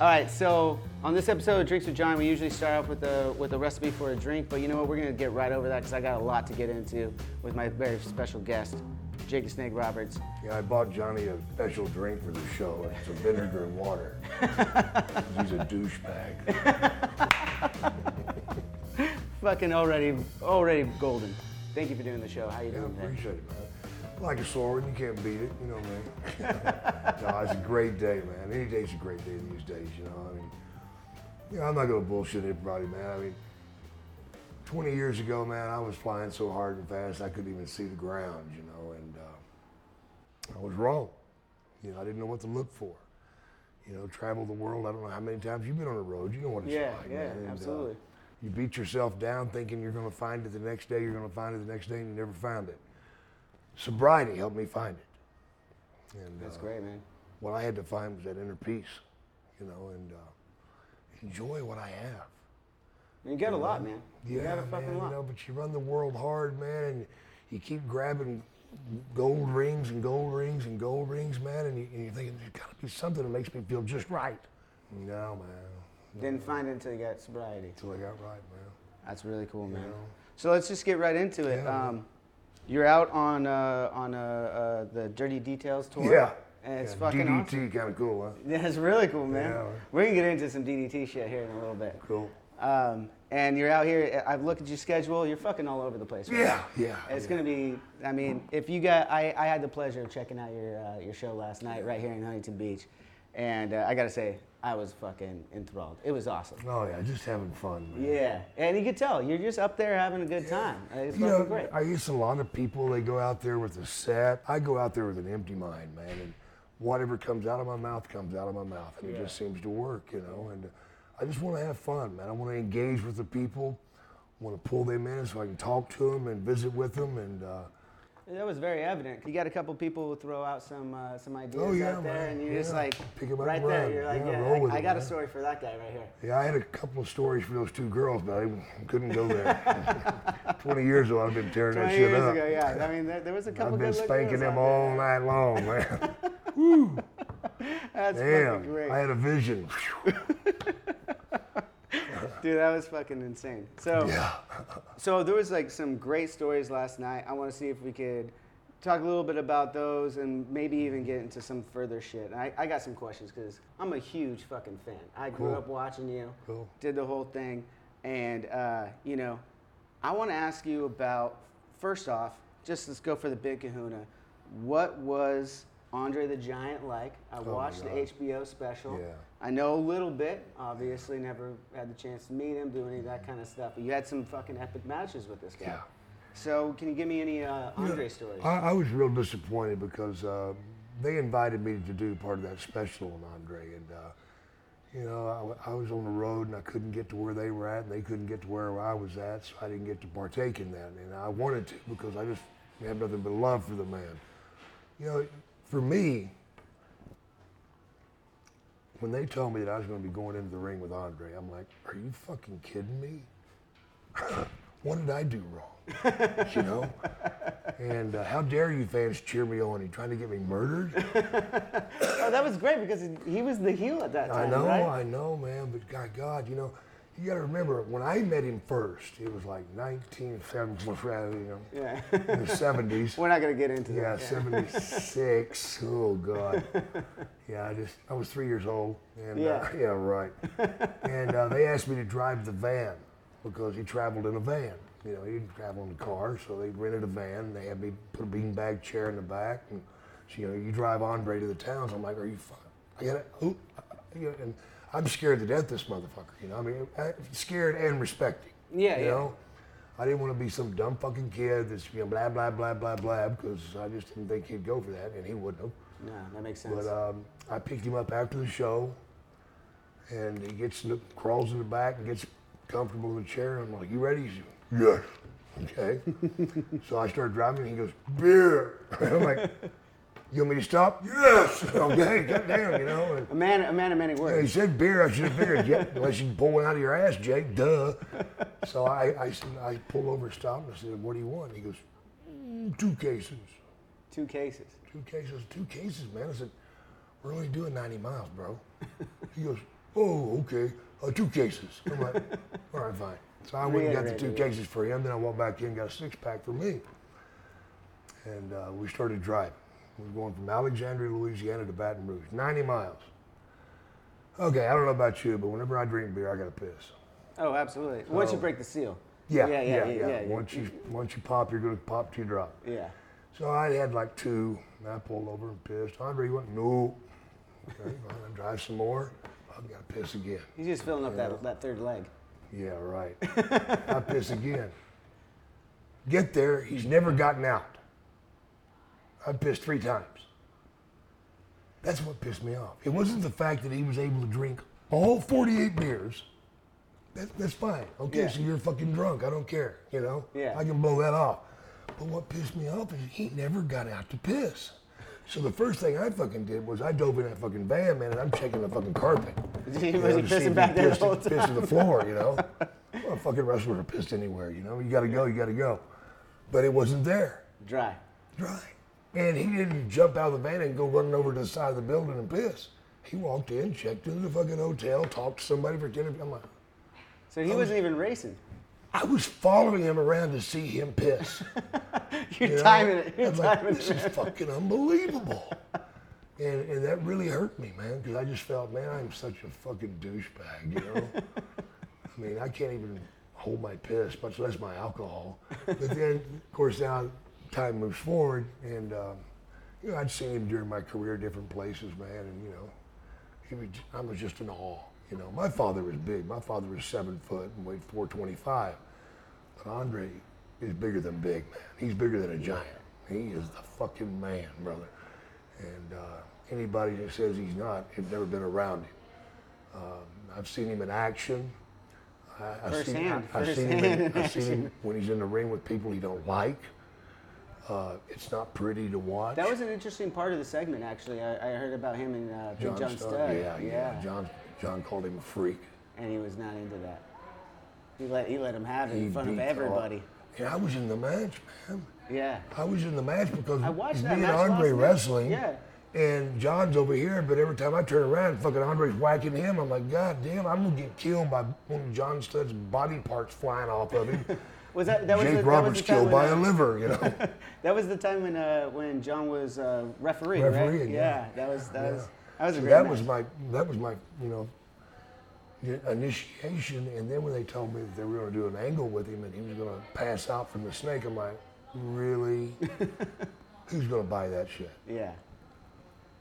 All right, so on this episode of Drinks with John, we usually start off with a with a recipe for a drink, but you know what? We're gonna get right over that because I got a lot to get into with my very special guest, Jake the Snake Roberts. Yeah, I bought Johnny a special drink for the show. It's a vinegar and water. He's a douchebag. Fucking already already golden. Thank you for doing the show. How you Yeah, doing today? appreciate it, man. Like a sword, you can't beat it, you know, what man. no, it's a great day, man. Any day's a great day these days, you know. I mean, you know, I'm not gonna bullshit everybody, man. I mean, 20 years ago, man, I was flying so hard and fast I couldn't even see the ground, you know, and uh, I was wrong. You know, I didn't know what to look for. You know, travel the world. I don't know how many times you've been on the road. You know what it's Yeah, like, yeah. And, uh, absolutely. you beat yourself down thinking you're going to find it the next day, you're going to find it the next day, and you never found it. Sobriety helped me find it. And That's uh, great, man. What I had to find was that inner peace, you know, and uh, enjoy what I have. You got a lot, man. You yeah, got a fucking man, lot. you know, but you run the world hard, man, and you keep grabbing gold rings and gold rings and gold rings, man, and, you, and you're thinking there's got to be something that makes me feel just right. No, man. Didn't find it until you got sobriety. Until I got right, man. That's really cool, man. know. So let's just get right into it. Yeah, um, you're out on uh, on uh, uh, the Dirty Details tour. Yeah. And it's yeah, fucking DDT, awesome. kind of cool, huh? Yeah, it's really cool, man. Yeah. We're gonna get into some DDT shit here in a little bit. Cool. Um, and you're out here. I've looked at your schedule. You're fucking all over the place. Right? Yeah, yeah. It's yeah. gonna be. I mean, if you got, I, I had the pleasure of checking out your uh, your show last night right here in Huntington Beach, and uh, I gotta say, I was fucking enthralled. It was awesome. Oh yeah, just having fun. Man. Yeah, and you could tell you're just up there having a good time. Uh, It's You know, great. I guess a lot of people they go out there with a set. I go out there with an empty mind, man, and whatever comes out of my mouth comes out of my mouth, and it just seems to work, you know. And I just want to have fun, man. I want to engage with the people. I want to pull them in so I can talk to them and visit with them, and uh, That was very evident. You got a couple people who throw out some uh, some ideas Oh, yeah, out there, man. and you're just Yeah. like Pick right there. You're like, Yeah, yeah, I, I it, got a story for that guy right here. yeah, I had a couple of stories for those two girls, but I couldn't go there. Twenty years ago, I've been tearing that shit years up. ago, yeah. I mean, there, there was a couple I've been spanking them all night long, man. That's Damn, great, I had a vision. dude. That was fucking insane. So, Yeah. so there was like some great stories last night. I want to see if we could talk a little bit about those and maybe even get into some further shit. I, I got some questions because I'm a huge fucking fan. I grew Cool. up watching you, Cool. did the whole thing, and uh, you know, I want to ask you about first off, just let's go for the big Kahuna. What was Andre the Giant like? I Oh watched the HBO special. Yeah. I know a little bit. Obviously, never had the chance to meet him, do any of that kind of stuff. But you had some fucking epic matches with this guy. Yeah. So, can you give me any uh, Andre stories? I, I was real disappointed because uh, they invited me to do part of that special on Andre, and uh, you know I was on the road and I couldn't get to where they were at, and they couldn't get to where I was at, so I didn't get to partake in that. And I wanted to because I just have nothing but love for the man. You know, for me, when they told me that I was going to be going into the ring with Andre, I'm like, are you fucking kidding me? what did I do wrong? you know? and uh, how dare you fans cheer me on? You trying to get me murdered? Oh, that was great because he was the heel at that time. I know, right? I know, man. But God, God, you know, you got to remember when I met him first, it was like 1970, you know, Yeah. in the 70s. We're not gonna get into that. Yeah, 76. Oh God. Yeah, I just I was three years old, and Yeah. uh, yeah, right. and uh, they asked me to drive the van because he traveled in a van. You know, he didn't travel in a car, so they rented a van. They had me put a beanbag chair in the back, and so, you know, you drive Andre to the towns. I'm like, are you fine? I got it. And I'm scared to death. This motherfucker. You know, I mean, I- scared and respecting. Yeah, yeah. you yeah. know. I didn't want to be some dumb fucking kid that's you know blah blah blah blah blah because I just didn't think he'd go for that, and he wouldn't have. No, that makes sense. But um, I picked him up after the show, and he gets in the, crawls in the back and gets comfortable in the chair. I'm like, "You ready?" He's yes. Okay. so I start driving, and he goes, "Beer." I'm like, "You want me to stop?" Yes. Okay. Goddamn, you know. And, a man, a man of many yeah, he said beer. I should have figured, yeah, unless you pull one out of your ass, Jake. Duh. So I, I, said, I pulled over and stopped and I said, "What do you want?" He goes, "Mm, two cases, Two cases. two cases, two cases, man." I said, "We're only doing 90 miles, bro." He goes, "Oh, okay, uh, two cases." I'm like, "All right, fine." So I went and got the two cases for him. Then I walked back in, and got a six pack for me, and uh, we started driving. We were going from Alexandria, Louisiana to Baton Rouge, 90 miles. Okay, I don't know about you, but whenever I drink beer, I gotta piss. Oh, absolutely. Once you break the seal. Yeah, yeah, yeah, yeah. yeah. yeah, Once you once you pop, you're gonna pop till you drop. yeah. So I had like two, and I pulled over and pissed. Andre you went, no. Okay, I drive some more. I've got to piss again. He's just filling up that, that third leg. Yeah, right. I piss again. Get there, he's never gotten out. I pissed three times. That's what pissed me off. It wasn't the fact that he was able to drink all 48 beers. That, that's fine. Okay, Yeah. so you're fucking drunk. I don't care. You know? Yeah. I can blow that off. But what pissed me off is he never got out to piss. So the first thing I fucking did was I dove in that fucking van, man, and I'm checking the fucking carpet. Was he You know, pissing back he there the pissed, whole pissed to the floor, you know? well, fucking wrestlers are pissed anywhere, you know? You gotta go, you gotta go. But it wasn't there. Dry. Dry. And he didn't jump out of the van and go running over to the side of the building and piss. He walked in, checked into the fucking hotel, talked to somebody for 10 minutes. I'm like, So he wasn't even racing. I was following him around to see him piss. You're you know? timing it. You're I'm like, this it. is fucking unbelievable. And, and that really hurt me, man, because I just felt, man, I'm such a fucking douchebag, you know? I mean, I can't even hold my piss, much less my alcohol. But then, of course, now time moves forward, and, um, you know, I'd seen him during my career, different places, man, and, you know, he was, I was just in awe. You know, my father was big. My father was seven foot and weighed 425. But Andre is bigger than big, man. He's bigger than a giant. He is the fucking man, brother. And uh, anybody that says he's not has never been around him. Um, I've seen him in action. I, I've seen, Firsthand, I, have seen him. In, I've seen him when he's in the ring with people he don't like. Uh, it's not pretty to watch. That was an interesting part of the segment, actually. I, I heard about him and uh, Big John, Studd. Yeah, yeah, John, John called him a freak. And he was not into that. He let he let him have it He in front of everybody. And I was in the match, man. Yeah. I was in the match because I watched me and Andre wrestling. Yeah. And John's over here, but every time I turn around, fucking Andre's whacking him. I'm like, God damn, I'm gonna get killed by one of John Studd's body parts flying off of him. Was that that was Jake the, Roberts that was killed by a when, uh, liver, you know. That was the time when uh, when John was uh, referee, Referee, right? yeah. that was that Yeah. was that was a So great that match. was my that was my you know initiation. And then when they told me that they were going to do an angle with him and he was going to pass out from the snake, I'm like, really? Who's going to buy that shit? yeah.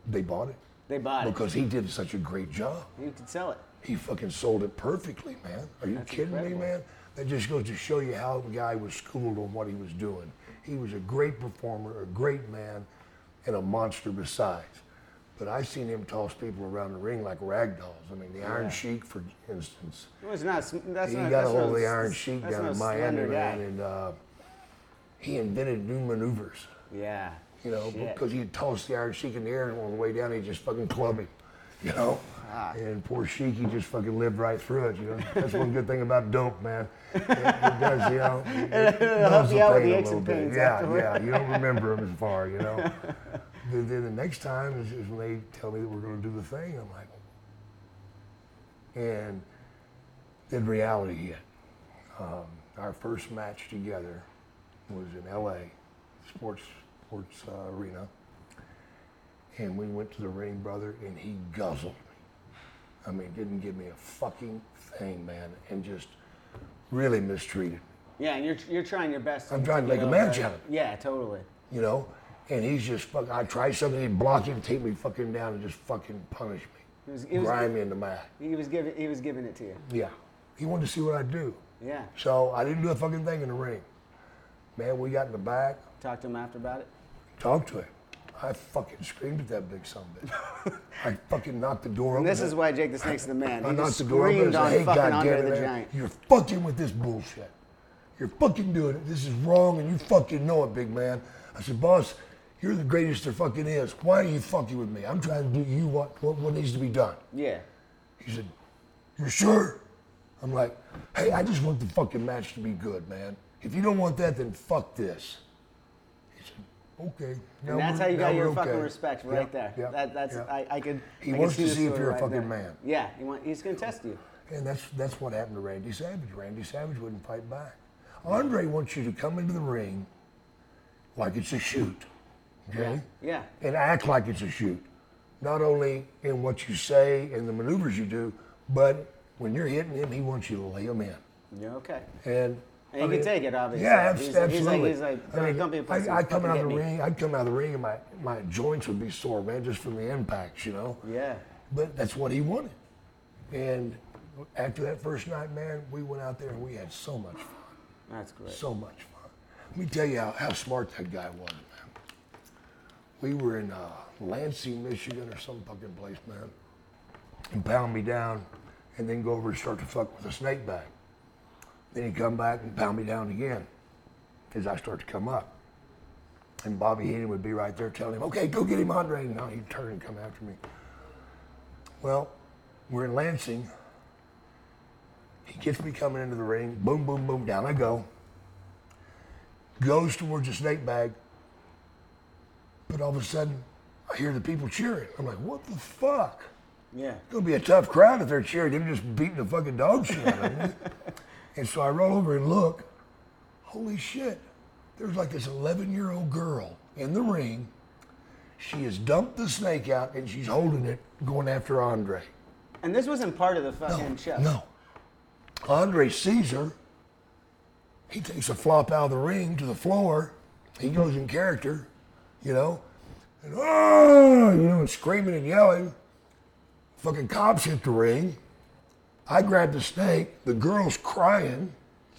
They bought it They bought it. because he did such a great job. You could sell it. He fucking sold it perfectly, man. Are you That's kidding incredible. me, man? That just goes to show you how the guy was schooled on what he was doing. He was a great performer, a great man, and a monster besides. But I seen him toss people around the ring like rag dolls. I mean, the Iron Yeah. Sheik, for instance, It was not. That's he not. got a hold no of the Iron Sheik down no in Miami, man, and uh, he invented new maneuvers. Yeah. You know, Shit. because he'd toss the Iron Sheik in the air, and on the way down, he'd just fucking club him. you know. Ah. And poor Sheiky just fucking lived right through it, you know. That's one good thing about dope, man. It, it does, you know. It, it It'll help you out with the aches and pains Yeah, afterward. yeah. You don't remember them as far, you know. Then the next time is, is when they tell me that we're going to do the thing. I'm like, and then reality hit. Um, our first match together was in L.A. Sports Sports uh, Arena, and we went to the ring, brother, and he guzzled. I mean, didn't give me a fucking thing, man, and just really mistreated me. Yeah, and you're you're trying your best. I'm trying to make a match out of it. Yeah, totally. you know. And he's just fucking. I try something, he'd block it take me fucking down and just fucking punish me, He was, it was, grind me in the. He was giving he was giving it to you. Yeah, he wanted to see what I do. Yeah. So I didn't do a fucking thing in the ring. Man, we got in the back, Talk to him after about it. talked to him. I fucking screamed at that big son of a bitch. I fucking knocked the door open. this is why Jake the Snake's the man. I He knocked just the door open and on said, hey, fucking God Andre damn it, the Giant. you're fucking with this bullshit. You're fucking doing it. This is wrong and you fucking know it, big man. I said, boss, you're the greatest there fucking is. Why are you fucking with me? I'm trying to do you what, what, what needs to be done. Yeah. He said, You're sure? I'm like, Hey, I just want the fucking match to be good, man. If you don't want that, then fuck this. Okay. now And that's how you got your we're fucking respect Yeah, right there. yeah, that, that's yeah. I, I could. He I wants to see if you're a fucking there. man. Yeah, he want, he's gonna test you. And that's that's what happened to Randy Savage. Randy Savage wouldn't fight back. Andre wants you to come into the ring like it's a shoot. Okay? Yeah. And act like it's a shoot. Not only in what you say and the maneuvers you do, but when you're hitting him, he wants you to lay him in. You're okay. And, And he can take it, obviously. Yeah, He's like- he's like- he's like, I mean, don't be a pussy. I, I'd, come out of the me." ring. I'd come out of the ring, and my, my joints would be sore, man, just from the impacts, you know. Yeah. But that's what he wanted. And after that first night, man, we went out there and we had so much fun. That's great. So much fun. Let me tell you how, how smart that guy was, man. We were in uh, Lansing, Michigan, or some fucking place, man. And pound me down, and then go over and start to fuck with a snake bag. Then he'd come back and pound me down again as I start to come up. And Bobby Heenan would be right there telling him, okay, go get him, Andre. And now he'd turn and come after me. Well, we're in Lansing. He gets me coming into the ring. Boom, boom, boom. Down I go. Goes towards the snake bag. But all of a sudden, I hear the people cheering. I'm like, what the fuck? Yeah. It's gonna be a tough crowd if they're cheering him just beating the fucking dog shit out of me. and so I roll over and look. Holy shit. There's like this 11 year old girl in the ring. She has dumped the snake out and she's holding it, going after Andre. And this wasn't part of the No, fucking show. no. Andre sees her. He takes a flop out of the ring to the floor. He goes in character, you know, and oh, you know, and screaming and yelling. Fucking cops hit the ring. I grab the snake. The girl's crying.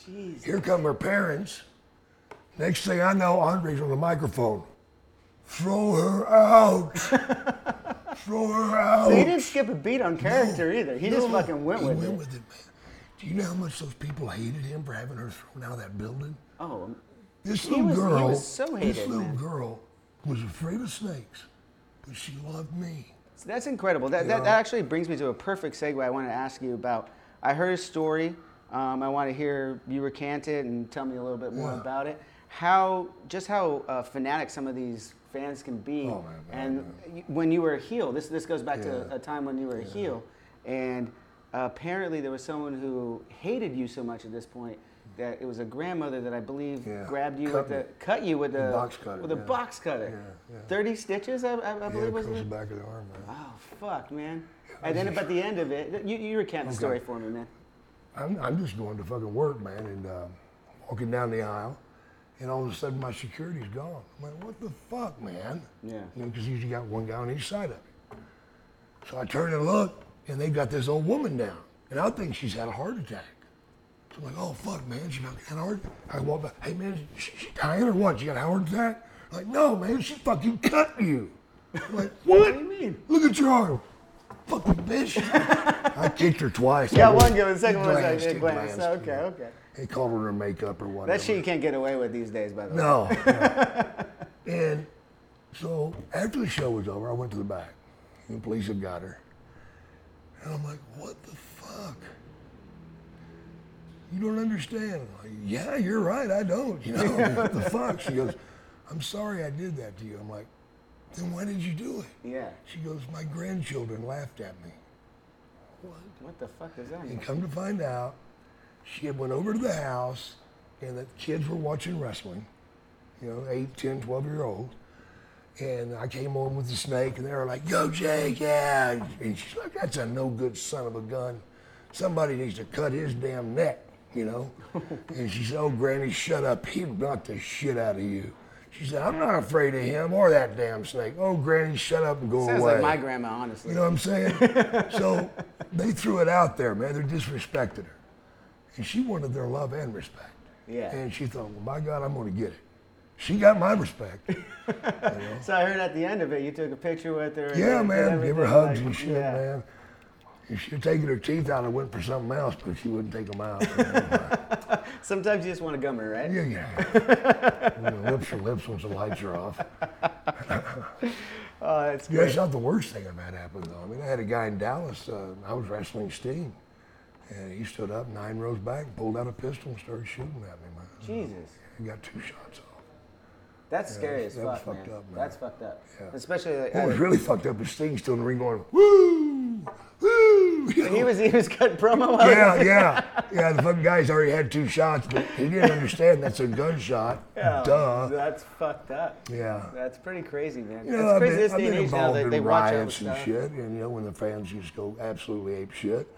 Jeez. Here come her parents. Next thing I know, Andre's on the microphone. Throw her out. Throw her out. So he didn't skip a beat on character either. He just fucking went he with went it. with it, man. Do you know how much those people hated him for having her thrown out of that building? Oh, This little was- girl, so this little man. girl was afraid of snakes, but she loved me. So that's incredible. That, that, Yeah. that actually brings me to a perfect segue I want to ask you about. I heard a story. Um, I want to hear you recant it and tell me a little bit more Yeah. about it. How, just how uh, fanatic some of these fans can be. Oh, man, man, and y- when you were a heel, this, this goes back Yeah. to a time when you were a heel. And apparently there was someone who hated you so much at this point that it was a grandmother that I believe Yeah. grabbed you Cut with the, cut you with The a, box cutter, with a yeah. box cutter. Yeah. 30 stitches, I, I, I believe, was the back of the arm, man. Oh fuck, man! And then at the end of it, you, you recant the story for me, man. I'm, I'm just going to fucking work, man, and uh, walking down the aisle, and all of a sudden my security's gone. I'm like, what the fuck, man? Yeah. You know, because you usually got one guy on each side of it. So I turn and look, and they got this old woman down, and I think she's had a heart attack. So I'm like, oh fuck, man, she got heart. I walk by, hey man, she, she dying or what? She got a heart attack? Like, no, man, she fucking cut you. I'm like, what? what do you mean? Look at your arm. Fucking bitch. I kicked her twice. Yeah, one go, give, the second one was like a glance. Okay, okay. He called her her makeup or whatever. That shit you can't get away with these days, by the way. No. no. and so after the show was over, I went to the back. The police had got her. And I'm like, what the fuck? You don't understand. Like, yeah, you're right. I don't. You know what the fuck? She goes, I'm sorry I did that to you. I'm like, then why did you do it? Yeah. She goes, my grandchildren laughed at me. What What the fuck is that? And come to find out, she had went over to the house and the kids were watching wrestling, you know, 8, 10, 12 year old. And I came on with the snake and they were like, yo, Jake, yeah. And she's like, that's a no good son of a gun. Somebody needs to cut his damn neck, you know? and she said, oh, Granny, shut up. He knocked the shit out of you. She said, I'm not afraid of him or that damn snake. Oh, Granny, shut up and go away. Sounds away. like my grandma, honestly. You know what I'm saying? so they threw it out there, man. They disrespected her. And she wanted their love and respect. Yeah. And she thought, well, my God, I'm going to get it. She got my respect. So I heard at the end of it, you took a picture with her. yeah, did man. Give her hugs like, and shit, yeah. man. If she had taken her teeth out, I went for something else, but she wouldn't take them out. Sometimes you just want to gum her, right? yeah. Know, lips are lips once the lights are off. Oh, that's Yeah, great. it's not the worst thing I've had happen, though. I mean, I had a guy in Dallas. Uh, I was wrestling Sting, and he stood up nine rows back, pulled out a pistol, and started shooting at me, man. Jesus. He got two shots off. That's scary as that fuck, fucked man. up, man. That's fucked up. Yeah. Especially like, What was really fucked up is Sting still in the ring going, woo, woo. you he was he was cutting promo. yeah, yeah, yeah. The fucking guy's already had two shots, but he didn't understand that's a gunshot. Yeah, Duh. That's fucked up. Yeah. That's pretty crazy, man. You know, it's crazy been, this I've day and age now that they watch riots and shit, and you know when the fans just go absolutely ape shit.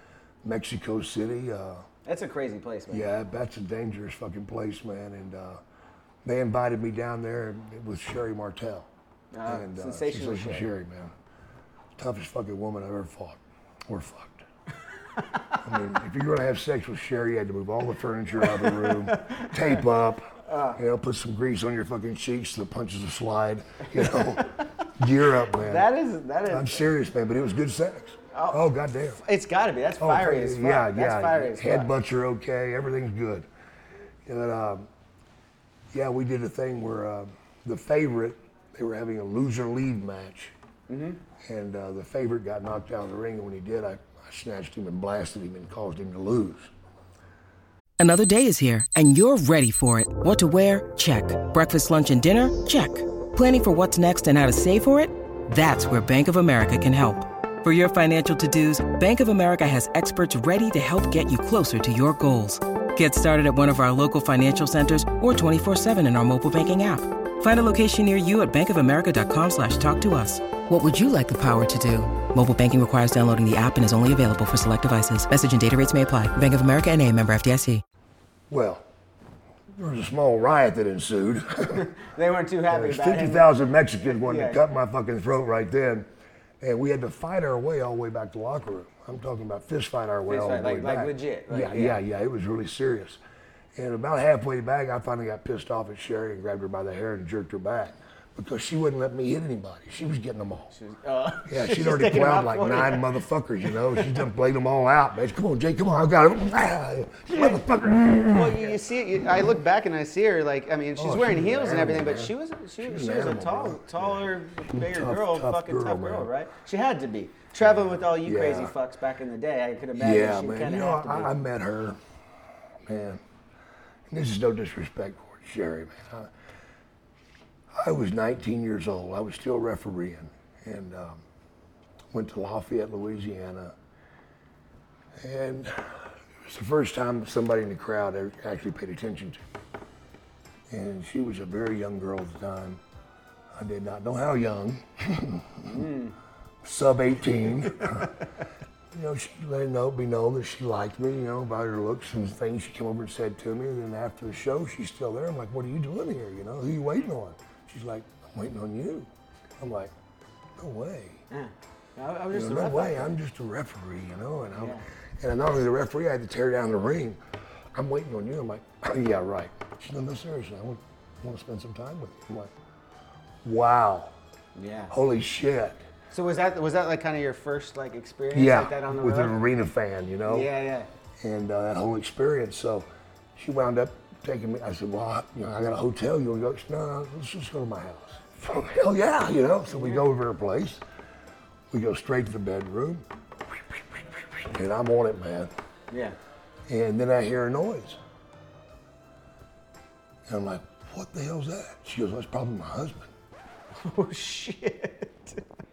Mexico City, uh, That's a crazy place, man. yeah, that's a dangerous fucking place, man. And uh, they invited me down there with Sherri Martel. Ah, and uh, sensational Sherri. Sherri, man, toughest fucking woman I've ever fought. We're fucked. I mean, if you're gonna have sex with Sherry, you had to move all the furniture out of the room, tape up, Ah. you know, put some grease on your fucking cheeks so the punches will slide, you know, gear up, man. That is that is. I'm serious, man, but it was good sex. Oh, goddamn. it's got to be. That's Oh, fiery as fuck. Yeah, That's yeah. fiery as. Headbutts are okay. Everything's good. And um, yeah, we did a thing where uh, the favorite, they were having a loser lead match, Mm-hmm. and uh, the favorite got knocked out of the ring. And when he did, I, I snatched him and blasted him and caused him to lose. Another day is here, and you're ready for it. What to wear? Check. Breakfast, lunch, and dinner? Check. Planning for what's next and how to save for it? That's where Bank of America can help. For your financial to-dos, Bank of America has experts ready to help get you closer to your goals. Get started at one of our local financial centers or 24-7 in our mobile banking app. Find a location near you at bankofamerica.com slash talk to us. What would you like the power to do? Mobile banking requires downloading the app and is only available for select devices. Message and data rates may apply. Bank of America and a member FDIC. Well, there was a small riot that ensued. They weren't too happy There's about it. 50,000 Mexicans wanted Yeah. to cut my fucking throat right then. And we had to fight our way all the way back to locker room. I'm talking about fist fight our way all fight, the way like- like back. legit, like, yeah, yeah. yeah, yeah. It was really serious. And about halfway back, I finally got pissed off at Sherri and grabbed her by the hair and jerked her back because she wouldn't let me hit anybody. She was getting them all. Uh, Yeah, she's she'd already plowed like you. nine motherfuckers, you know. She's done played them all out. Man, come on, Jake, come on, I got it. Ah, motherfucker. Well, you, you see, you, I look back and I see her like, I mean, she's Oh, wearing she was an heels and animal, everything, but she was, she, She was, was she was a tall, taller, bigger Tough, girl, tough fucking girl, tough girl, man. right? She had to be traveling with all you Yeah. crazy fucks back in the day. I could imagine Yeah, she man. kind You of know, to be. I, I met her, man. And this is no disrespect for Sherri, man. I, I was 19 years old. I was still refereeing, and um, went to Lafayette, Louisiana. And it was the first time somebody in the crowd actually paid attention to me. And she was a very young girl at the time. I did not know how young. Sub 18. you know, she let it know, be known that she liked me, you know, about her looks and things she came over and said to me. And then after the show, she's still there. I'm like, what are you doing here? You know, who are you waiting on? She's like, I'm waiting on you. I'm like, no way. Yeah. I, I was You just know, no way. I'm just a referee, you know. And, I'm, Yeah. and not only the referee, I had to tear down the ring. I'm waiting on you. I'm like, yeah, right. She's like, no, seriously, I want, want to spend some time with you. I'm like, wow, Yeah. holy shit. So was that was that like kind of your first like experience Yeah, like that on the with road? an arena fan, you know. Yeah, yeah. and uh, that whole experience. So she wound up taking me. I said, "Well, I, you know, I got a hotel. You want to go?" No, no, let's just go to my house. Hell yeah, you know. So we go over to her place. We go straight to the bedroom. and I'm on it, man. Yeah. And then I hear a noise. And I'm like, what the hell's that? She goes, that's probably my husband. Oh shit.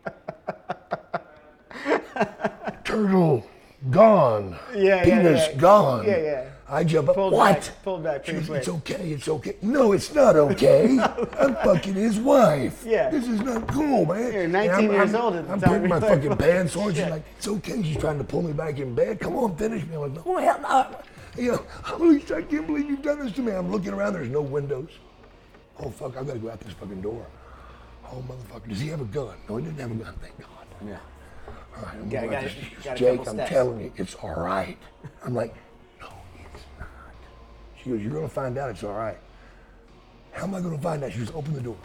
Turtle gone. Yeah, yeah, Penis yeah. gone. Yeah, yeah. I jump up. Pulled what? back- pulled back pretty goes, it's okay. It's okay. No, it's not okay. I'm fucking his wife. Yeah. This is not cool, man. You're 19 I'm- years I'm- old at the I'm time. putting my like, fucking pants on. She's like, it's okay. She's trying to pull me back in bed. Come on, finish me. I'm like, no, hell no. You know, I can't believe you've done this to me. I'm looking around. There's no windows. Oh fuck! I've gotta go out this fucking door. Oh motherfucker! Does he have a gun? No, he didn't have a gun. Thank God. Yeah. All right, I'm Got- got out it- this- She goes, got Jake, I'm steps." telling you, it's all right. I'm like, no, it's not. She goes, you're gonna find out it's all right. How am I gonna find out? She goes, open the door.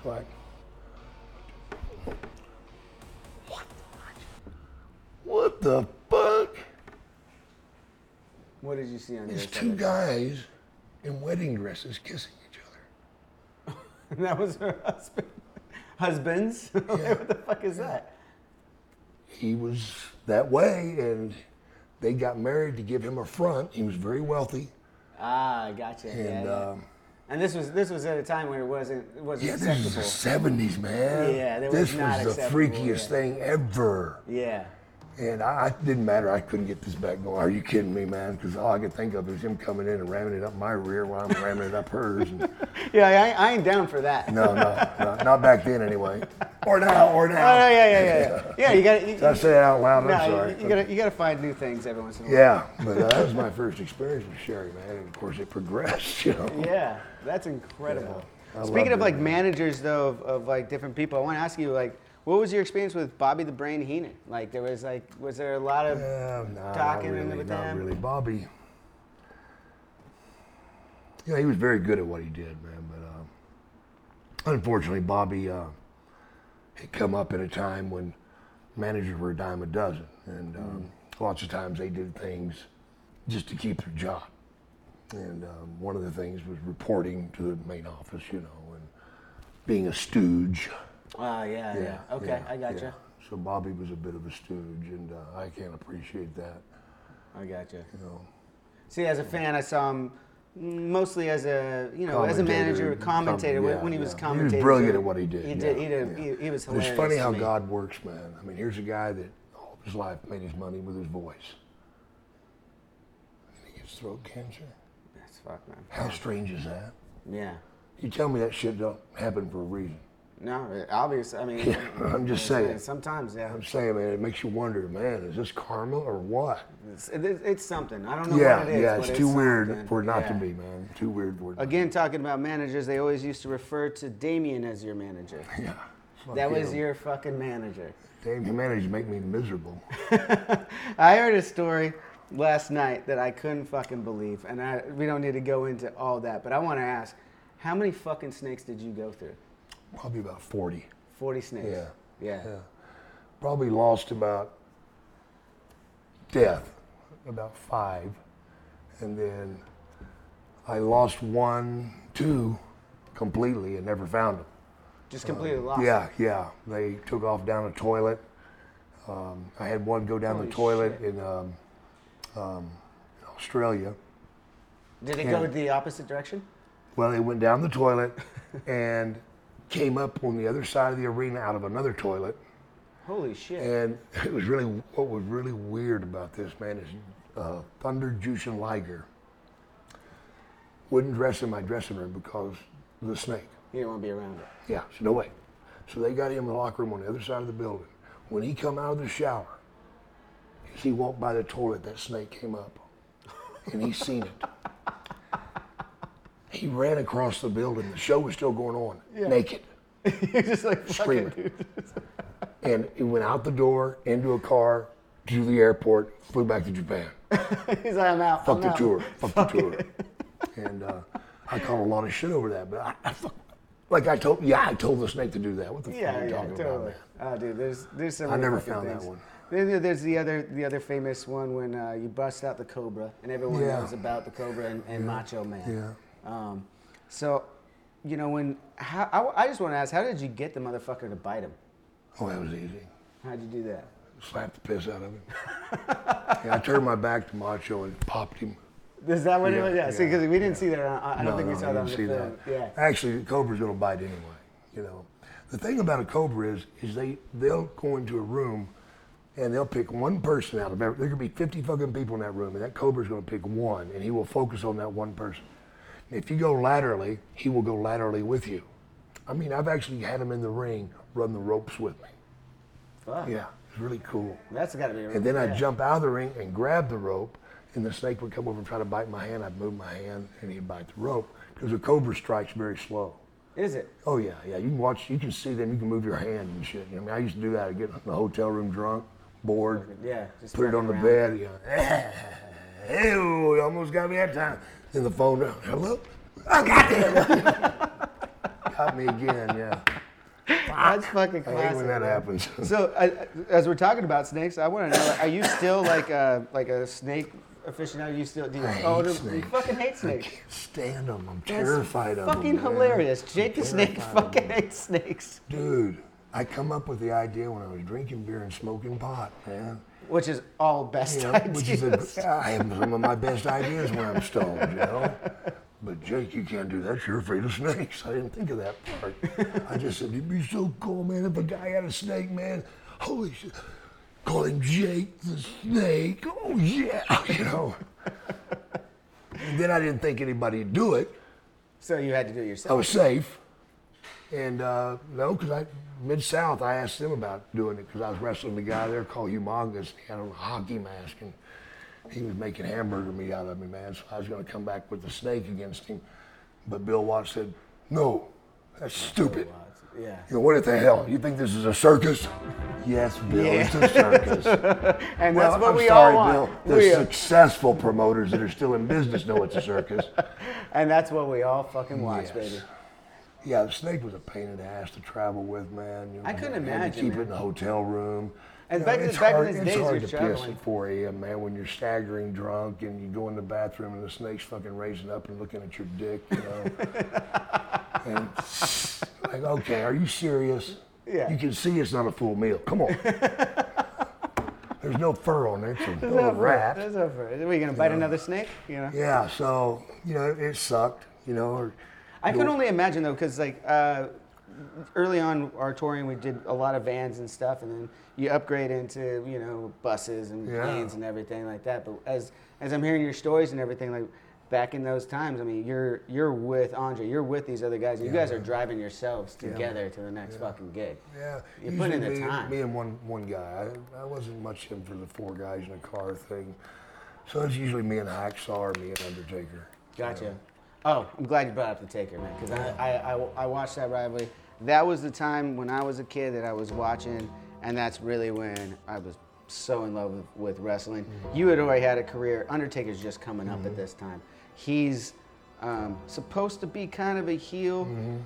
So I, what? What the fuck? What did you see on the There's two guys in wedding dresses kissing each other. That was her husband. Husbands? what the fuck is that? He was that way, and they got married to give him a front. He was very wealthy, Ah, gotcha. and yeah, um, and this was this was at a time where it wasn't it wasn't Yeah, this acceptable. is the 70s, man. Yeah, that this was the freakiest yeah. thing ever. yeah. And I, I didn't matter. I couldn't get this back going. Are you kidding me, man? Because all I could think of is him coming in and ramming it up my rear while I'm ramming it up hers. And Yeah, I, I ain't down for that. no, no, no, not back then anyway. Or now, or now. Oh, yeah, yeah, yeah, yeah. Yeah, you got Did I to. say that out loud? I'm sorry. you, gotta you gotta find new things every once in a while. yeah, but uh, that was my first experience with Sherri, man. And of course, it progressed. You know. Yeah, that's incredible. I Speaking of it, like man. managers though of, of like different people, I want to ask you like, what was your experience with Bobby the Brain Heenan? Like, there was like, was there a lot of Yeah, talking not in really, with not him? really. Bobby, you know, he was very good at what he did, man. But uh, unfortunately, Bobby uh, had come up at a time when managers were a dime a dozen, and um, lots of times they did things just to keep their job. And um, one of the things was reporting to the main office, you know, and being a stooge. Ah, yeah, yeah, Okay, yeah, I got yeah. you. So Bobby was a bit of a stooge, and uh, I can't appreciate that. I got you. You know. See, as a fan, I saw him mostly as a you know as a manager, Commentator, commentator when- yeah, when he was yeah. commentating. He was brilliant at what he did. He yeah, did. He did. He, he was hilarious. It's funny how me. God works, man. I mean, here's a guy that all of his life made his money with his voice. And he gets throat cancer. That's fuck, man. How strange is that? Yeah. You tell me that shit don't happen for a reason. No, obvious. I mean, Yeah, I'm just saying. Sometimes, yeah. I'm saying, man, it makes you wonder, man, is this karma or what? It's, it- it's something. I don't know yeah, what it is. yeah, it's too weird for it not to be, man. Too weird for it. not Again, talking about managers, they always used to refer to Damien as your manager. Yeah. That was him. your fucking manager. Damn, he managed make me miserable. I heard a story last night that I couldn't fucking believe, and I, we don't need to go into all that, but I want to ask, how many fucking snakes did you go through? Probably about 40. 40 snakes. Yeah. Yeah. Yeah. Probably lost about death, about five. And then I lost one, two completely and never found them. Just completely lost. Yeah, yeah. They took off down a toilet. Um, I had one go down Holy the toilet shit. in um, um, Australia. Did it Yeah. go the opposite direction? Well, it went down the toilet and came up on the other side of the arena out of another toilet. Holy shit. And it was really what was really weird about this man is uh, Thunder Jushin Liger wouldn't dress in my dressing room because of the snake. you didn't want to be around it. Yeah, so no way. So they got him in the locker room on the other side of the building. When he come out of the shower, as he walked by the toilet, that snake came up, and he seen it. He ran across the building. The show was still going on, naked. You're just like Screaming. dude. and he went out the door, into a car, to the airport, flew back to Japan. He's like, I'm out. Fuck I'm the out. tour. Fuck the tour. And uh, I caught a lot of shit over that, but I, I fuck, like I told, yeah, I told the snake to do that. What the fuck Yeah, are you yeah, talking totally. about, man? Oh, dude, there's there's some. I never found that one. Then there- there's the other the other famous one when uh, you bust out the cobra, and everyone Yeah. knows about the cobra and, and Macho Man. Yeah. Um, so, you know, when how I, I just want to ask, how did you get the motherfucker to bite him? Oh, that was easy. How'd you do that? slapped the piss out of him. and I turned my back to Macho and popped him. Is that what it was? Yeah. See, because we didn't see that. On, I don't No, think we no, saw I that on didn't the see film. that. Yeah. Actually, the cobra's gonna bite anyway. You know, the thing about a cobra is, is they they'll go into a room, and they'll pick one person out of every. There could be 50 fucking people in that room, and that cobra's gonna pick one, and he will focus on that one person. If you go laterally, he will go laterally with you. I mean, I've actually had him in the ring run the ropes with me. Fuck. Yeah, it's really cool. That's got to be. And then I'd jump out of the ring and grab the rope, and the snake would come over and try to bite my hand. I'd move my hand, and he'd bite the rope because a cobra strikes very slow. Is it? Oh yeah, yeah. You can watch. You can see them. You can move your hand and shit. I mean, I used to do that. I'd get in the hotel room drunk, bored, Yeah. Just put it on the around. bed. You know, hey, you almost got me that time. Then the phone. Hello. Oh goddamn. got me again. Yeah. That's fucking classic. I hate when that man. happens. So, I, as we're talking about snakes, I want to know: Are you still like a like a snake aficionado? You still do you I own hate them? You fucking hate I snakes. can't stand them. I'm That's terrified of them. Fucking man. hilarious. Jake the Snake fucking hates snakes, Dude, I come up with the idea when I was drinking beer and smoking pot, man. Which is all best You know, ideas. which is a, I have some of my best ideas when I'm stoned, you know. But Jake, you can't do that. You're afraid of snakes. I didn't think of that part. I just said it'd be so cool, man, if a guy had a snake, man. Holy shit. Call him Jake the Snake. Oh yeah, you know. And then I didn't think anybody'd do it. so you had to do it yourself. I was safe. And uh, no, because I mid South, I asked them about doing it because I was wrestling the guy there called Humongous. He had on a hockey mask and he was making hamburger meat out of me, man. So I was going to come back with the snake against him, but Bill Watts said, "No, that's stupid. yeah. You know, what the hell? You think this is a circus?" Yes, Bill, it's a circus. And well, that's what I'm we sorry, all Bill. The We successful promoters that are still in business know it's a circus. and that's what we all fucking watch, Yes. baby. Yeah, the snake was a pain in the ass to travel with, man. You I couldn't you had to imagine, keep man. it in the hotel room. And You back in- it's back in hard, those it's days, hard to piss at 4 a.m., man, when you're staggering drunk and you go in the bathroom and the snake's fucking raising up and looking at your dick, you know. and like, okay, are you serious? Yeah. You can see it's not a full meal. Come on. There's no fur on it. It's a little over. rat. That's over. Are we gonna bite another snake? You know. Yeah, so you know it sucked. You know. Or, I can only imagine though, because like uh, early on our touring, we did a lot of vans and stuff, and then you upgrade into you know buses and Yeah. planes and everything like that. But as as I'm hearing your stories and everything, like back in those times, I mean, you're you're with Andre, you're with these other guys, and you guys are driving yourselves together to the next fucking gig. Yeah, You put in the me, time. Me and one one guy. I, I wasn't much in for the four guys in a car thing. So it's usually me and Hacksaw or me and Undertaker. Gotcha. Oh, I'm glad you brought up the Taker, man, because I, I, I, I watched that rivalry. That was the time when I was a kid that I was watching, and that's really when I was so in love with, with wrestling. Mm-hmm. You had already had a career. Undertaker's just coming up at mm-hmm. this time. He's um, supposed to be kind of a heel, mm-hmm.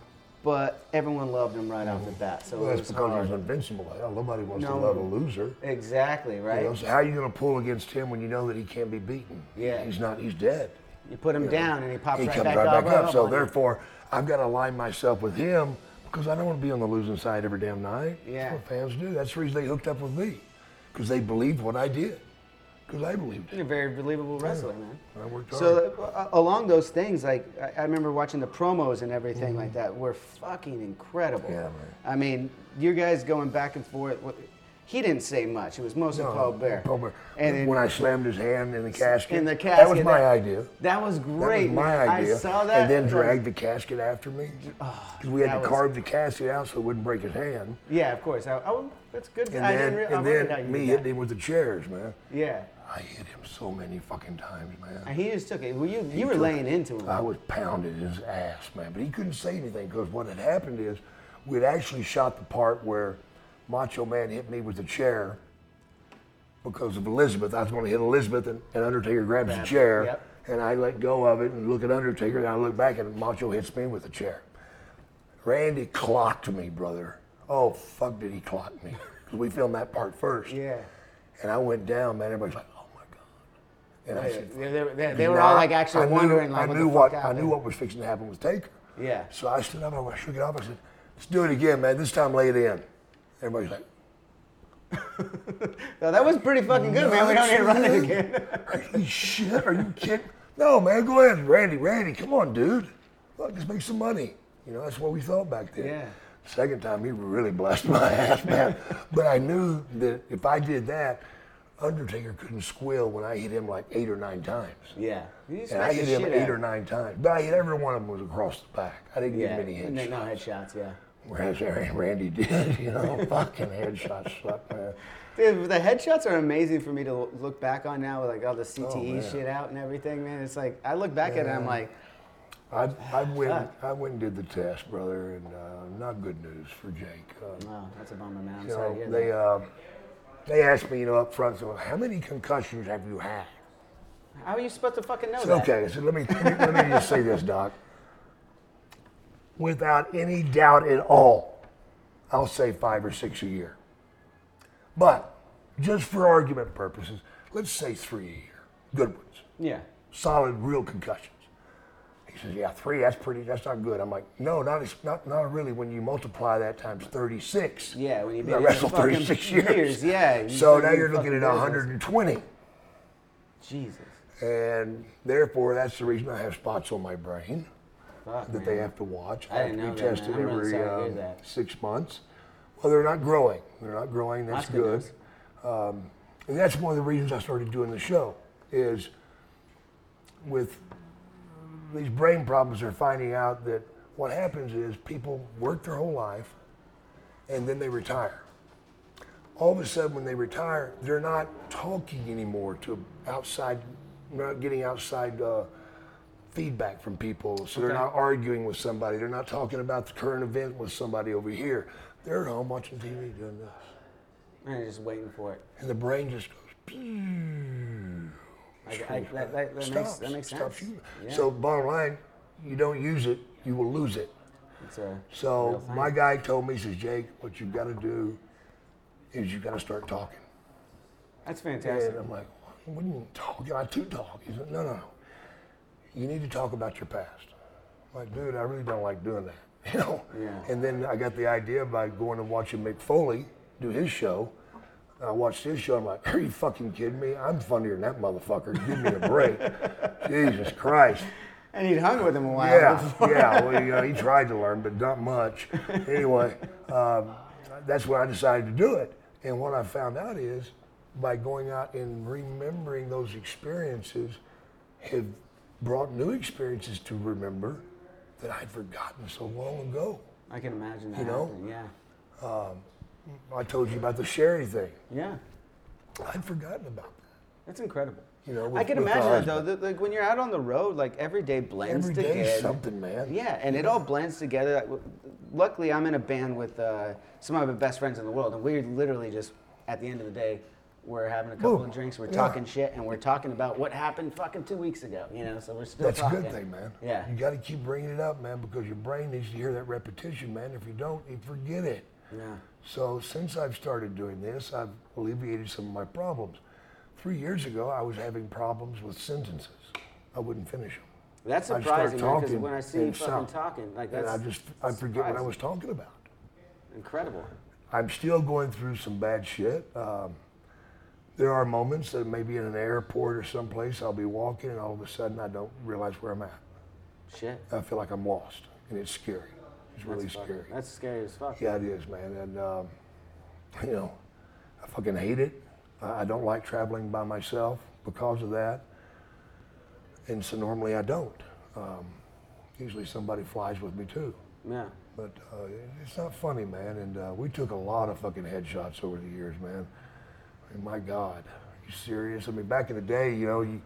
but everyone loved him right off the bat. So Well, it that's because hard. he's invincible. Hell, nobody wants No. to love a loser. Exactly, You right? know, so how are you going to pull against him when you know that he can't be beaten? Yeah. He's not. He's dead. You put him down, and he pops he right comes back right up. back up. So on therefore, I've got to align myself with him because I don't want to be on the losing side every damn night. Yeah. That's what fans do. That's the reason they hooked up with me because they believed what I did. Because I believed it. You're a very believable wrestler, man. I worked hard. So uh, along those things, like I, I remember watching the promos and everything Mm-hmm. like that were fucking incredible. Yeah, man. I mean, you guys going back and forth. He didn't say much. It was mostly Paul Bearer. Paul Bearer. And then- when I slammed his hand in the casket, in the that was my idea. That was That great. was my man. idea. I saw that. And then dragged the casket after me. Ah, because we had to was- carve the casket out so it wouldn't break his hand. Yeah, of course. I, oh, that's good. And I then, didn't re- I and how then you me hitting him with the chairs, man. Yeah. I hit him so many fucking times, man. And he just took it. Well, you you were laying into him. I was pounding his ass, man. But he couldn't say anything because what had happened is we'd actually shot the part where Macho Man hit me with the chair because of Elizabeth. I was going to hit Elizabeth, and, and Undertaker grabs the chair, yep. and I let go of it and look at Undertaker, and I look back, and Macho hits me with the chair. Randy clocked me, brother. Oh, fuck, did he clock me? Because we filmed that part first. yeah. And I went down, man. Everybody's like, oh my God. And I said, They, they, they, were all like actually I knew- wondering like I what knew what fuck I knew what was fixing to happen with Taker. Yeah. So I stood up and I shook it off. I said, "Let's do it again, man. This time lay it in." Everybody's like, No, that was pretty fucking good, man. We don't need to run it again. Holy shit, are you kidding? No, man, go ahead, Randy. Randy, come on, dude. Look, let's make some money. You know, that's what we thought back then. Yeah. Second time, he really blessed my ass, man. but I knew that if I did that, Undertaker couldn't squeal when I hit him like eight or nine times. Yeah. You And I hit him eight out or nine times. But I hit every one of them was across the back. I didn't Yeah. get many No, headshots. no headshots, yeah. Whereas Randy did, you know, fucking headshots suck, man. Dude, the headshots are amazing for me to look back on now with like all the CTE Oh, shit out and everything, man. It's like I look back at it, I'm like, I, I went, I went and did the test, brother, and uh, not good news for Jake. Uh, oh, that's a bummer, man. I'm you sorry know, to hear they that. uh, they asked me, you know, up front, so how many concussions have you had? How are you supposed to fucking know I said, that? okay, so let me, let me let me just say this, Doc. Without any doubt at all, I'll say five or six a year. But just for argument purposes, let's say three a year. Good ones. Yeah. solid, real concussions. He says, yeah, three, that's pretty, that's not good. I'm like, no, not, not, not really when you multiply that times 36. Yeah, when you've been I in wrestled 36 years. years, yeah, you So now you're looking at business. 120. Jesus. And therefore, that's the reason I have spots on my brain Fuck, that man. they have to watch. I have to that, be tested. I'm really every sorry to hear um, that. six months. Well, they're not growing. They're not growing. That's, good. Um, and that's one of the reasons I started doing the show. Is with these brain problems, they're finding out that what happens is people work their whole life, and then they retire. All of a sudden, when they retire, they're not talking anymore to outside, not getting outside uh, feedback from people. So they're not arguing with somebody. They're not talking about the current event with somebody over here. They're at home watching TV doing this. And you're just waiting for it. And the brain just goes, I, that, that, that, makes, stops, that makes stops sense. Yeah. So bottom line, you don't use it, you will lose it. a So my guy told me, he says, Jake, what you've got to do is you've got to start talking. That's fantastic. And I'm like, what do you mean talk? I do talk. He said, no, no. You need to talk about your past. I'm like, dude, I really don't like doing that. You know? Yeah. And then I got the idea by going and watching Mick Foley do his show. I watched his show. I'm like, are you fucking kidding me? I'm funnier than that motherfucker. Give me a break. Jesus Christ. And he'd hung with him a while. Yeah, before. yeah. Well, you know, he tried to learn, but not much. Anyway, um, that's when I decided to do it. And what I found out is, by going out and remembering those experiences, have brought new experiences to remember that I'd forgotten so long ago. I can imagine that. You know? happening, Yeah. I told you about the Sherri thing. Yeah. I'd forgotten about that. That's incredible. You know, I can imagine it though. That, like when you're out on the road, like every day blends Every together. day's something, man. Yeah, and it all blends together. Like, Luckily, I'm in a band with uh, some of my best friends in the world, and we're literally just at the end of the day, we're having a couple Boom. of drinks, we're Yeah. talking shit, and we're talking about what happened fucking two weeks ago. You know, so we're still That's a good thing, man. Yeah. You got to keep bringing it up, man, because your brain needs to hear that repetition, man. If you don't, you forget it. Yeah. So since I've started doing this, I've alleviated some of my problems. Three years ago, I was having problems with sentences. I wouldn't finish them. That's surprising, man, because when I see you fucking stop. talking, like And I just, I forget what I was talking about. incredible. I'm still going through some bad shit. Um, there are moments that maybe in an airport or someplace I'll be walking and all of a sudden I don't realize where I'm at. Shit. I feel like I'm lost and it's scary. It's really fucking- scary. That's scary as fuck. Yeah, it is, man. And, um, you know, I fucking hate it. I I don't like traveling by myself because of that. And so normally I don't. Um, usually somebody flies with me too. Yeah. But uh, it's not funny, man. And uh, we took a lot of fucking headshots over the years, man. And my God, are you serious? I mean, back in the day, you know, you,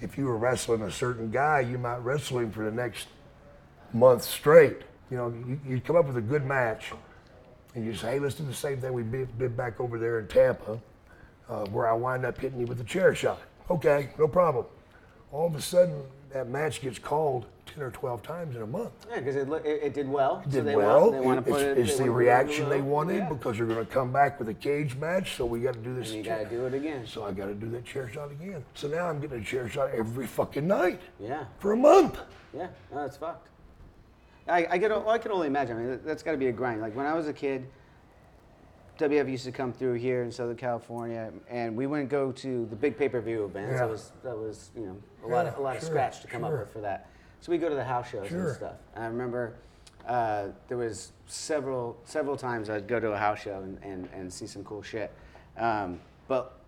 if you were wrestling a certain guy, you might wrestle him for the next month straight. You know, you, you'd come up with a good match, and you say, hey, let's do the same thing we did, back over there in Tampa, uh, where I wind up hitting you with a chair shot. Okay, no problem. All of a sudden, that match gets called 10 or 12 times in a month Yeah, because it, it, it did well. so did they well. Want, they want to it's put it. it's the it reaction they wanted Yeah. because you're going to come back with a cage match, so we got to do this. And you got to do it again. So I got to do that chair shot again. So now I'm getting a chair shot every fucking night Yeah. for a month. Yeah, no, it's fucked. I, I, get, I can only imagine. I mean, that's got to be a grind. Like when I was a kid, WF used to come through here in Southern California, and we wouldn't go to the big pay-per-view events. Yeah. That was that was you know a lot of a Yeah, lot of scratch to come sure. up with for that. So we go to the house shows Sure. and stuff. And I remember uh, there was several several times I'd go to a house show and, and, and see some cool shit. Um, but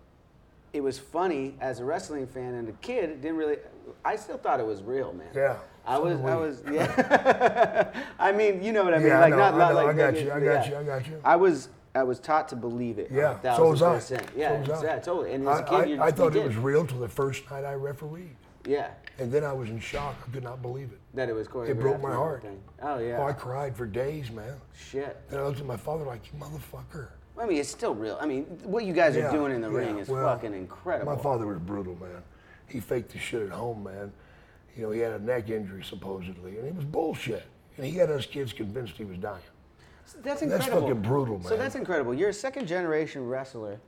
it was funny as a wrestling fan and a kid. It didn't really. I still thought it was real, man. Yeah, I was. I was. Yeah. I mean, you know what I mean. Yeah, I like know, not, I not know, like I got you, I got yeah. you, I got you. I was. I was taught to believe it. Yeah, so was I. percent. So Yeah, was I. yeah, totally. And as a I, kid, I, you I just thought you it was real till the first night I refereed. Yeah, And then I was in shock. I could not believe it. that it was choreographed. It broke my heart. Oh yeah. Oh, I cried for days, man. Shit. Then I looked at my father like, you motherfucker. I mean, it's still real. I mean, what you guys are doing in the yeah, ring is well, fucking incredible. My father was brutal, man. He faked the shit at home, man. You know, he had a neck injury supposedly, and it was bullshit. And he had us kids convinced he was dying. That's incredible. That's fucking brutal, man. So that's incredible. You're a second generation wrestler,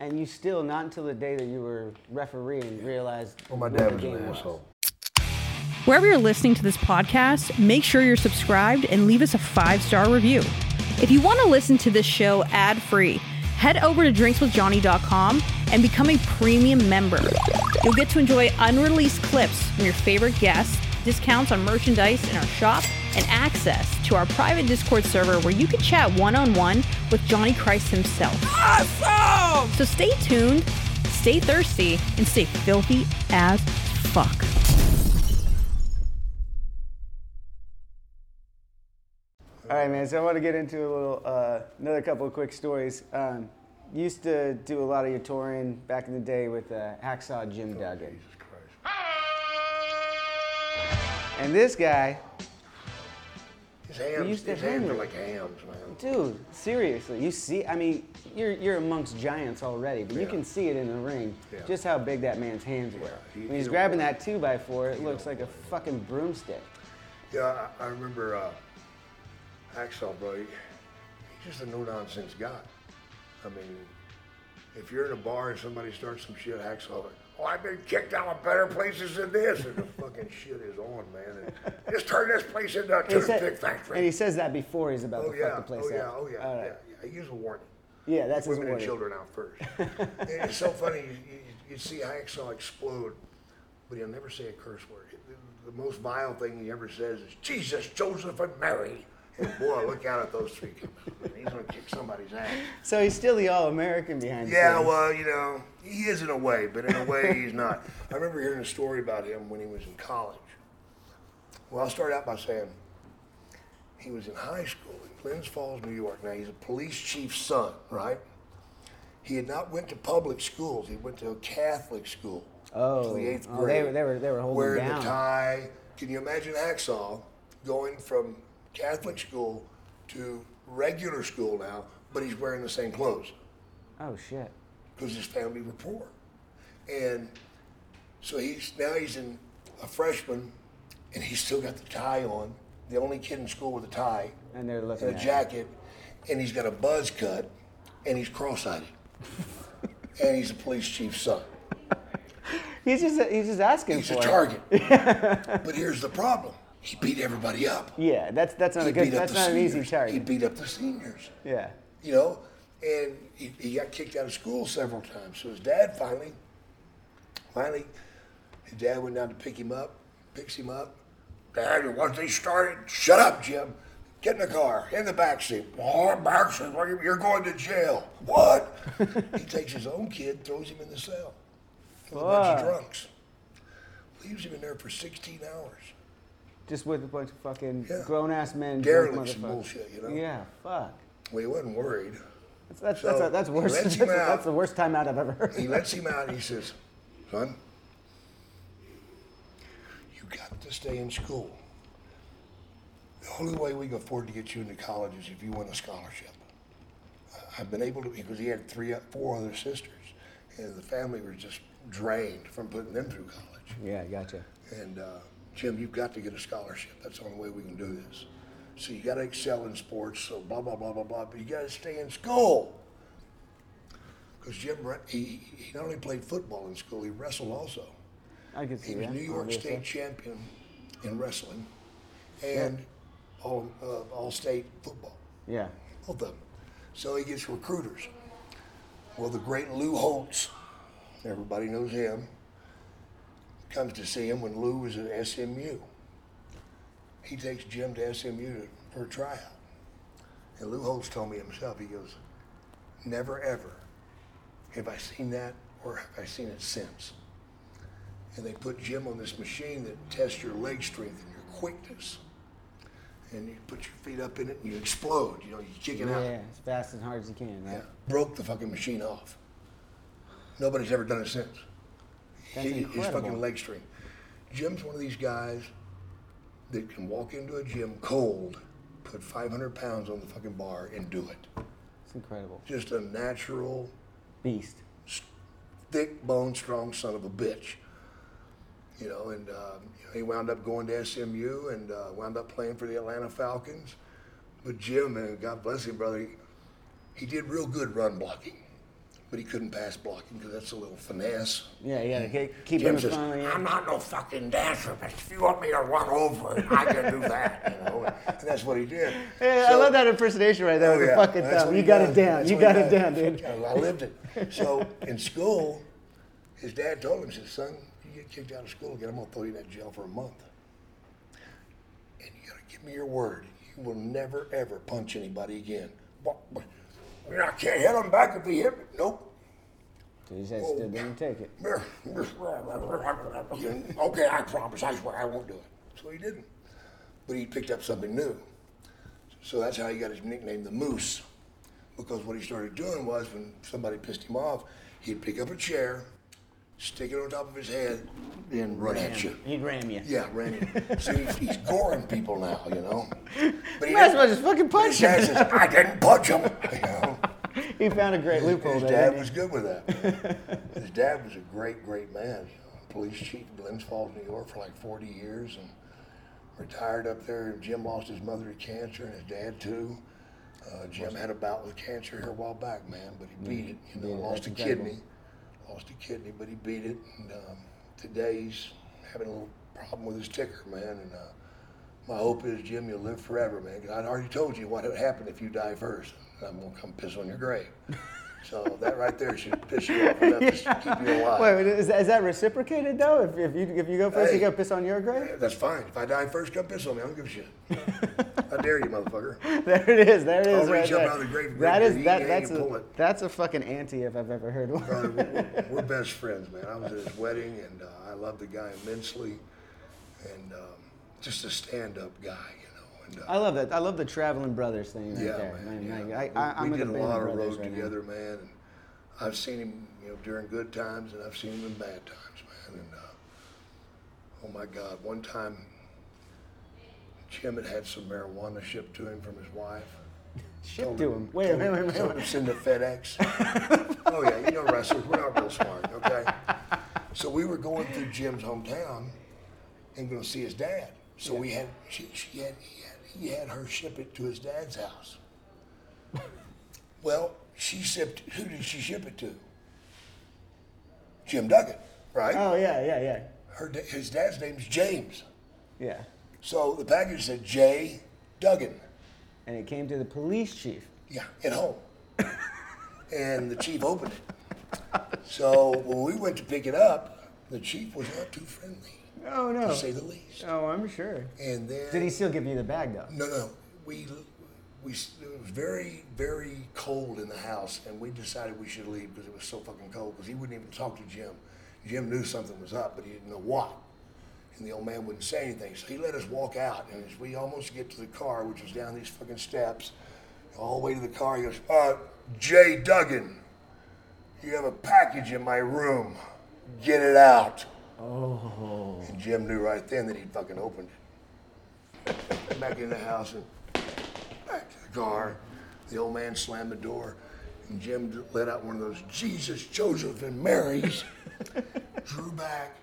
and you still not until the day that you were refereeing realized. Well, my dad was an game asshole. Wherever you're listening to this podcast, make sure you're subscribed and leave us a five star review. If you want to listen to this show ad free, head over to drinkswithjohnny.com and become a premium member. You'll get to enjoy unreleased clips from your favorite guests, discounts on merchandise in our shop, and access to our private Discord server where you can chat one on one with Johnny Christ himself. Awesome! So stay tuned, stay thirsty, and stay filthy as fuck. All right, man. So I want to get into a little, uh, another couple of quick stories. Um, used to do a lot of your touring back in the day with uh, Hacksaw Jim Duggan. Jesus Christ. And this guy, His hands, used to his hands are like hams, man. dude, seriously, you see, I mean, you're, you're amongst giants already, but you can see it in the ring, Yeah. just how big that man's hands were. he- when he's grabbing that two by four, it looks like a fucking broomstick. Yeah, I, I remember uh, Hacksaw, bro. He, he's just a no-nonsense guy. I mean, if you're in a bar and somebody starts some shit, like, oh, I've been kicked out of better places than this, and the fucking shit is on, man. And just turn this place into a And toothpick factory. and he says that before he's about oh to yeah, fuck the place oh yeah, up. oh yeah, yeah, right. yeah. Use a warning. Yeah, that's his Women and warning. children out first. and it's so funny. You, you, you see Hacksaw explode, but he'll never say a curse word. The, the most vile thing he ever says is Jesus, Joseph, and Mary. And boy, look out at those three. He's gonna kick somebody's ass. So he's still the all-American behind the Yeah, scenes. well, you know, he is in a way, but in a way he's not. I remember hearing a story about him when he was in college. Well, I'll start out by saying he was in high school in Glens Falls, New York. Now he's a police chief's son, right? He had not went to public schools. He went to a Catholic school. Oh, to the eighth oh, grade. they were- they were- they were holding wearing down. the tie. Can you imagine Hacksaw going from Catholic school to regular school now, but he's wearing the same clothes? Oh shit. because his family were poor. And so he's now he's in a freshman and he's still got the tie on, the only kid in school with a tie And they're looking and a at jacket, and he's got a buzz cut and he's cross-eyed. and he's a police chief's son. He's just he's just asking He's for a it. target. but here's the problem. He beat everybody up. Yeah, that's that's not He a good. That's not an easy seniors. He beat up the seniors. Yeah. you know, and he, he got kicked out of school several times. So his dad finally, finally, his dad went down to pick him up, picks him up. Dad, once they started, shut up, Jim. Get in the car, in the back seat. Oh, back seat, you're going to jail. What? he takes his own kid, throws him in the cell with a bunch of drunks. Leaves him in there for 16 hours. Just with a bunch of fucking Yeah. grown ass men. drunk Derelicts and motherfuckers. bullshit, you know? Yeah. Fuck. Well, he wasn't worried. That's that's So, that's, that's worse. lets That's, him out. that's the worst time out I've ever heard. He lets him out and he says, Son, you got to stay in school. The only way we can afford to get you into college is if you win a scholarship. Uh, I've been able to, because he had three, four other sisters, and the family was just drained from putting them through college. Yeah, gotcha. And uh, Jim, you've got to get a scholarship. That's the only way we can do this. So you got to excel in sports. So blah blah blah blah blah. But you got to stay in school. Because Jim, he, he not only played football in school, he wrestled also. I can see that. He was that. New York obviously. State champion in wrestling, and all uh, all state football. Yeah. Both of them. So he gets recruiters. Well, the great Lou Holtz, everybody knows him, comes to see him when Lou was at SMU. He takes Jim to SMU for a tryout. And Lou Holtz told me himself, he goes, never ever have I seen that or have I seen it since. And they put Jim on this machine that tests your leg strength and your quickness. And you put your feet up in it and you explode, you know, you kick it out. Yeah, as fast and hard as you can, right? Yeah. Broke the fucking machine off. Nobody's ever done it since. That's He- His fucking leg strength. Jim's one of these guys that can walk into a gym cold, put 500 pounds on the fucking bar, and do it. It's incredible. Just a natural, Beast. thick bone, strong son of a bitch. You know, and um, you know, he wound up going to SMU and uh, wound up playing for the Atlanta Falcons. But Jim, man, God bless him, brother, he, he did real good run blocking, but he couldn't pass blocking because that's a little finesse. Yeah, you gotta keep, Jim him says, front. I'm not no fucking dancer, but if you want me to run over it, I can do that, you know. And that's what he did. Yeah, I love that impersonation right there Oh, yeah. fucking thumb. You got it down. That's You got it down, dude. I lived it. So in school, his dad told him, he said, son, you get kicked out of school again, I'm gonna throw you in that jail for a month. And you gotta give me your word, you will never ever punch anybody again. What? what? I can't hit him back if he hit me. Nope. So he said, still didn't take it. okay, I promise, I swear I won't do it. So he didn't. But he picked up something new. So that's how he got his nickname, the Moose. Because what he started doing was when somebody pissed him off, he'd pick up a chair, stick it on top of his head, and run at you. He'd ram you. Yeah, ran you. So he's, he's goring people now, you know. But he Might as well just fucking punch him. says, I didn't punch him. You know. He found a great loophole His there. dad was good with that. His dad was a great, great man. Police chief in Glens Falls, New York, for like 40 years, and retired up there. Jim lost his mother to cancer, and his dad too. Uh, Jim had a bout with cancer here a while back, man, but he beat it. You know. Yeah, lost a incredible. kidney, lost a kidney, but he beat it. And um, today he's having a little problem with his ticker, man. And uh, my hope is, Jim, you'll live forever, man. 'cause I'd already told you what would happen if you die first. I'm gonna come piss on your grave. So that right there should piss you off enough to keep you alive. Wait, is, is that reciprocated though? If, if you if you go first, you go piss on your grave. That's fine. If I die first, come piss on me. I don't give a shit. I dare you, motherfucker. There it is. There it is. I'll right reach up there. out of the grave, that grab is that. That's and a pull it. that's a fucking ante if I've ever heard one. We're, we're best friends, man. I was at his wedding, and uh, I love the guy immensely, and um, just a stand-up guy. And, uh, I love that. I love the traveling brothers thing right yeah, there. man. Man, yeah. like, I, I, we I'm we did a lot of road right now. together, man. And I've seen him, you know, during good times, and I've seen him in bad times, man. And uh, oh my God, one time, Jim had had some marijuana shipped to him from his wife. Ship Told to him-. Wait, wait, wait, wait. told him send to FedEx. oh yeah, you know wrestlers, we're not real smart, okay? So we were going through Jim's hometown and going to see his dad. So we had, she, she had, he had, her ship it to his dad's house. Well, she shipped. Who did she ship it to? Jim Duggan, right? Oh yeah, yeah, yeah, Her, his dad's name's James. yeah. So the package said J. Duggan. And it came to the police chief. Yeah, at home. and the chief opened it. So when we went to pick it up, the chief was not too friendly, Oh no. to say the least. Oh, I'm sure. And then Did he still give you the bag though? No, no. We we it was very very cold in the house, and we decided we should leave because it was so fucking cold. Because he wouldn't even talk to Jim. Jim knew something was up, but he didn't know what. And the old man wouldn't say anything, so he let us walk out. And as we almost get to the car, which was down these fucking steps, all the way to the car, he goes, "Uh, Jay Duggan, you have a package in my room. Get it out." Oh. And Jim knew right then that he'd fucking opened it back in the house and back to the car. The old man slammed the door, and Jim let out one of those Jesus, Joseph, and Marys, drew back,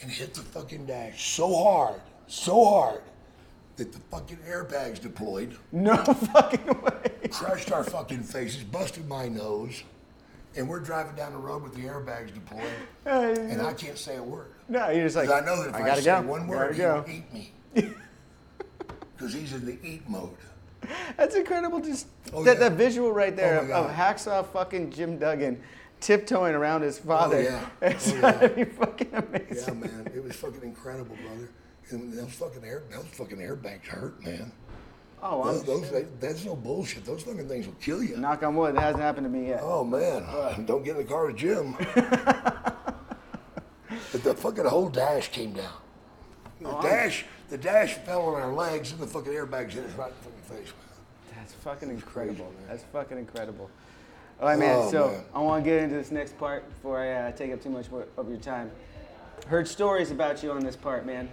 and hit the fucking dash so hard, so hard, that the fucking airbags deployed, No fucking way. crushed our fucking faces, busted my nose, and we're driving down the road with the airbags deployed, and I can't say a word. No, you're just like. 'Cause I know that if I I, gotta say go. one word, he go. will eat me. Because he's in the eat mode. That's incredible. Just Oh, that, yeah. that visual right there Oh, my of, of hacksaw fucking Jim Duggan tiptoeing around his father. Oh, yeah. It's Oh, gotta be fucking Yeah, man, it was fucking incredible, brother. And those fucking air, those fucking airbags hurt, man. Oh, Those, I'm those they, that's no bullshit. Those fucking things will kill you. knock on wood. It hasn't happened to me yet. Oh man, don't get in the car with Jim. but the fucking whole dash came down. The Oh, dash, the dash fell on our legs, and the fucking airbags hit us right in the fucking face. That's fucking incredible. man. That's fucking incredible. All right, man. Oh, so man. I want to get into this next part before I uh, take up too much more of your time. Heard stories about you on this part, man.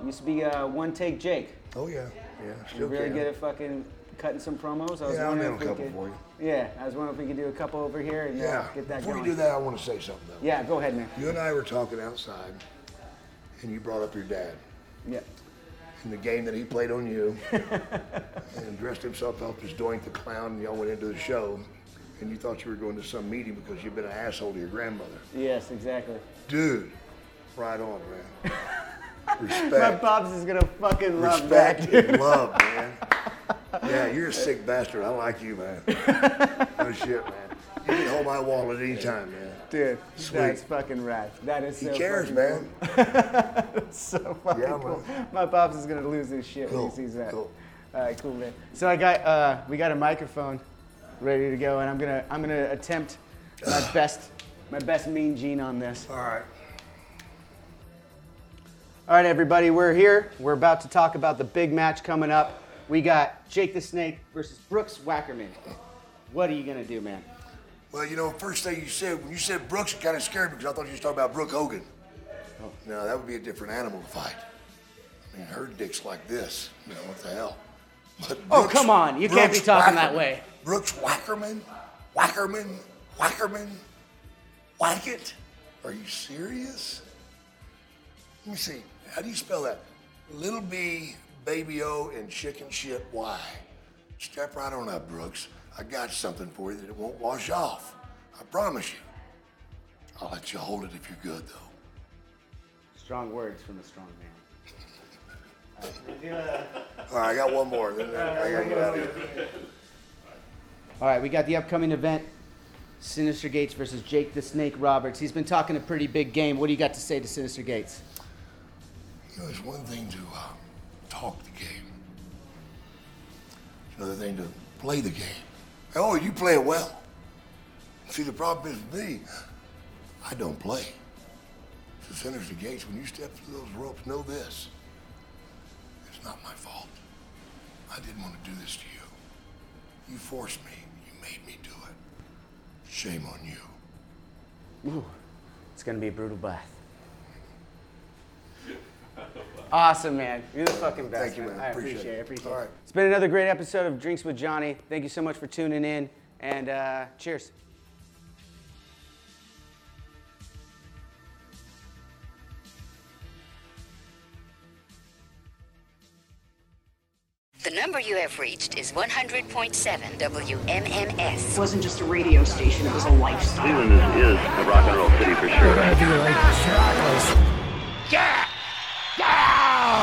You used to be uh, one take Jake. Oh yeah, yeah, You're still really can. good at fucking cutting some promos. I was Yeah, I'll wondering do if a we couple could, for you. Yeah, I was wondering if we could do a couple over here and Yeah. get that Before going. you do that, I want to say something though. Yeah, go ahead, man. You and I were talking outside, and you brought up your dad Yeah. and the game that he played on you, and dressed himself up as Doink the Clown, and y'all went into the show, and you thought you were going to some meeting because you've been an asshole to your grandmother. Yes, exactly. Dude, right on, man. My pops is gonna fucking love Respect that. and love, man. Yeah, you're a sick bastard. I like you, man. No shit, man. You can hold my wallet anytime, man. Dude, Sweet. that's fucking rad. That is so. He cares, man. Cool. so fucking Yeah, cool. man. My pops is gonna lose his shit when he sees that. cool. All right, cool, man. So I got uh, we got a microphone ready to go, and I'm gonna I'm gonna attempt my best my best mean gene on this. All right. All right, everybody, we're here. We're about to talk about the big match coming up. We got Jake the Snake versus Brooks Wackerman. What are you gonna do, man? Well, you know, first thing you said, when you said Brooks, it kind of scared me because I thought you was talking about Brooke Hogan. Oh. No, that would be a different animal to fight. I mean, her dick's like this. You know, what the hell? But Oh, come on. You can't be talking that way. Brooks Wackerman? Wackerman? Wackerman? Wackett? Are you serious? Let me see. How do you spell that? Little B, baby O, and chicken shit Y. Step right on up, Brooks. I got something for you that it won't wash off. I promise you. I'll let you hold it if you're good, though. Strong words from a strong man. All right, I got one more. Then I gotta get out of here. All right, we got the upcoming event Sinister Gates versus Jake the Snake Roberts. He's been talking a pretty big game. What do you got to say to Sinister Gates? You know, it's one thing to uh, talk the game. It's another thing to play the game. Oh, you play it well. See, the problem is with me, I don't play. The So Sinister Gates, when you step through those ropes, know this. It's not my fault. I didn't want to do this to you. You forced me. You made me do it. Shame on you. Ooh, it's gonna be a brutal bath. Awesome, man. You're the fucking best, Thank you, man. I Appreciate appreciate it. it. I appreciate All it. right. It's been another great episode of Drinks with Johnny. Thank you so much for tuning in, and uh, cheers. The number you have reached is 100.7 WMMS. It wasn't just a radio station, it was a lifestyle. Cleveland is, is a rock and roll city for sure.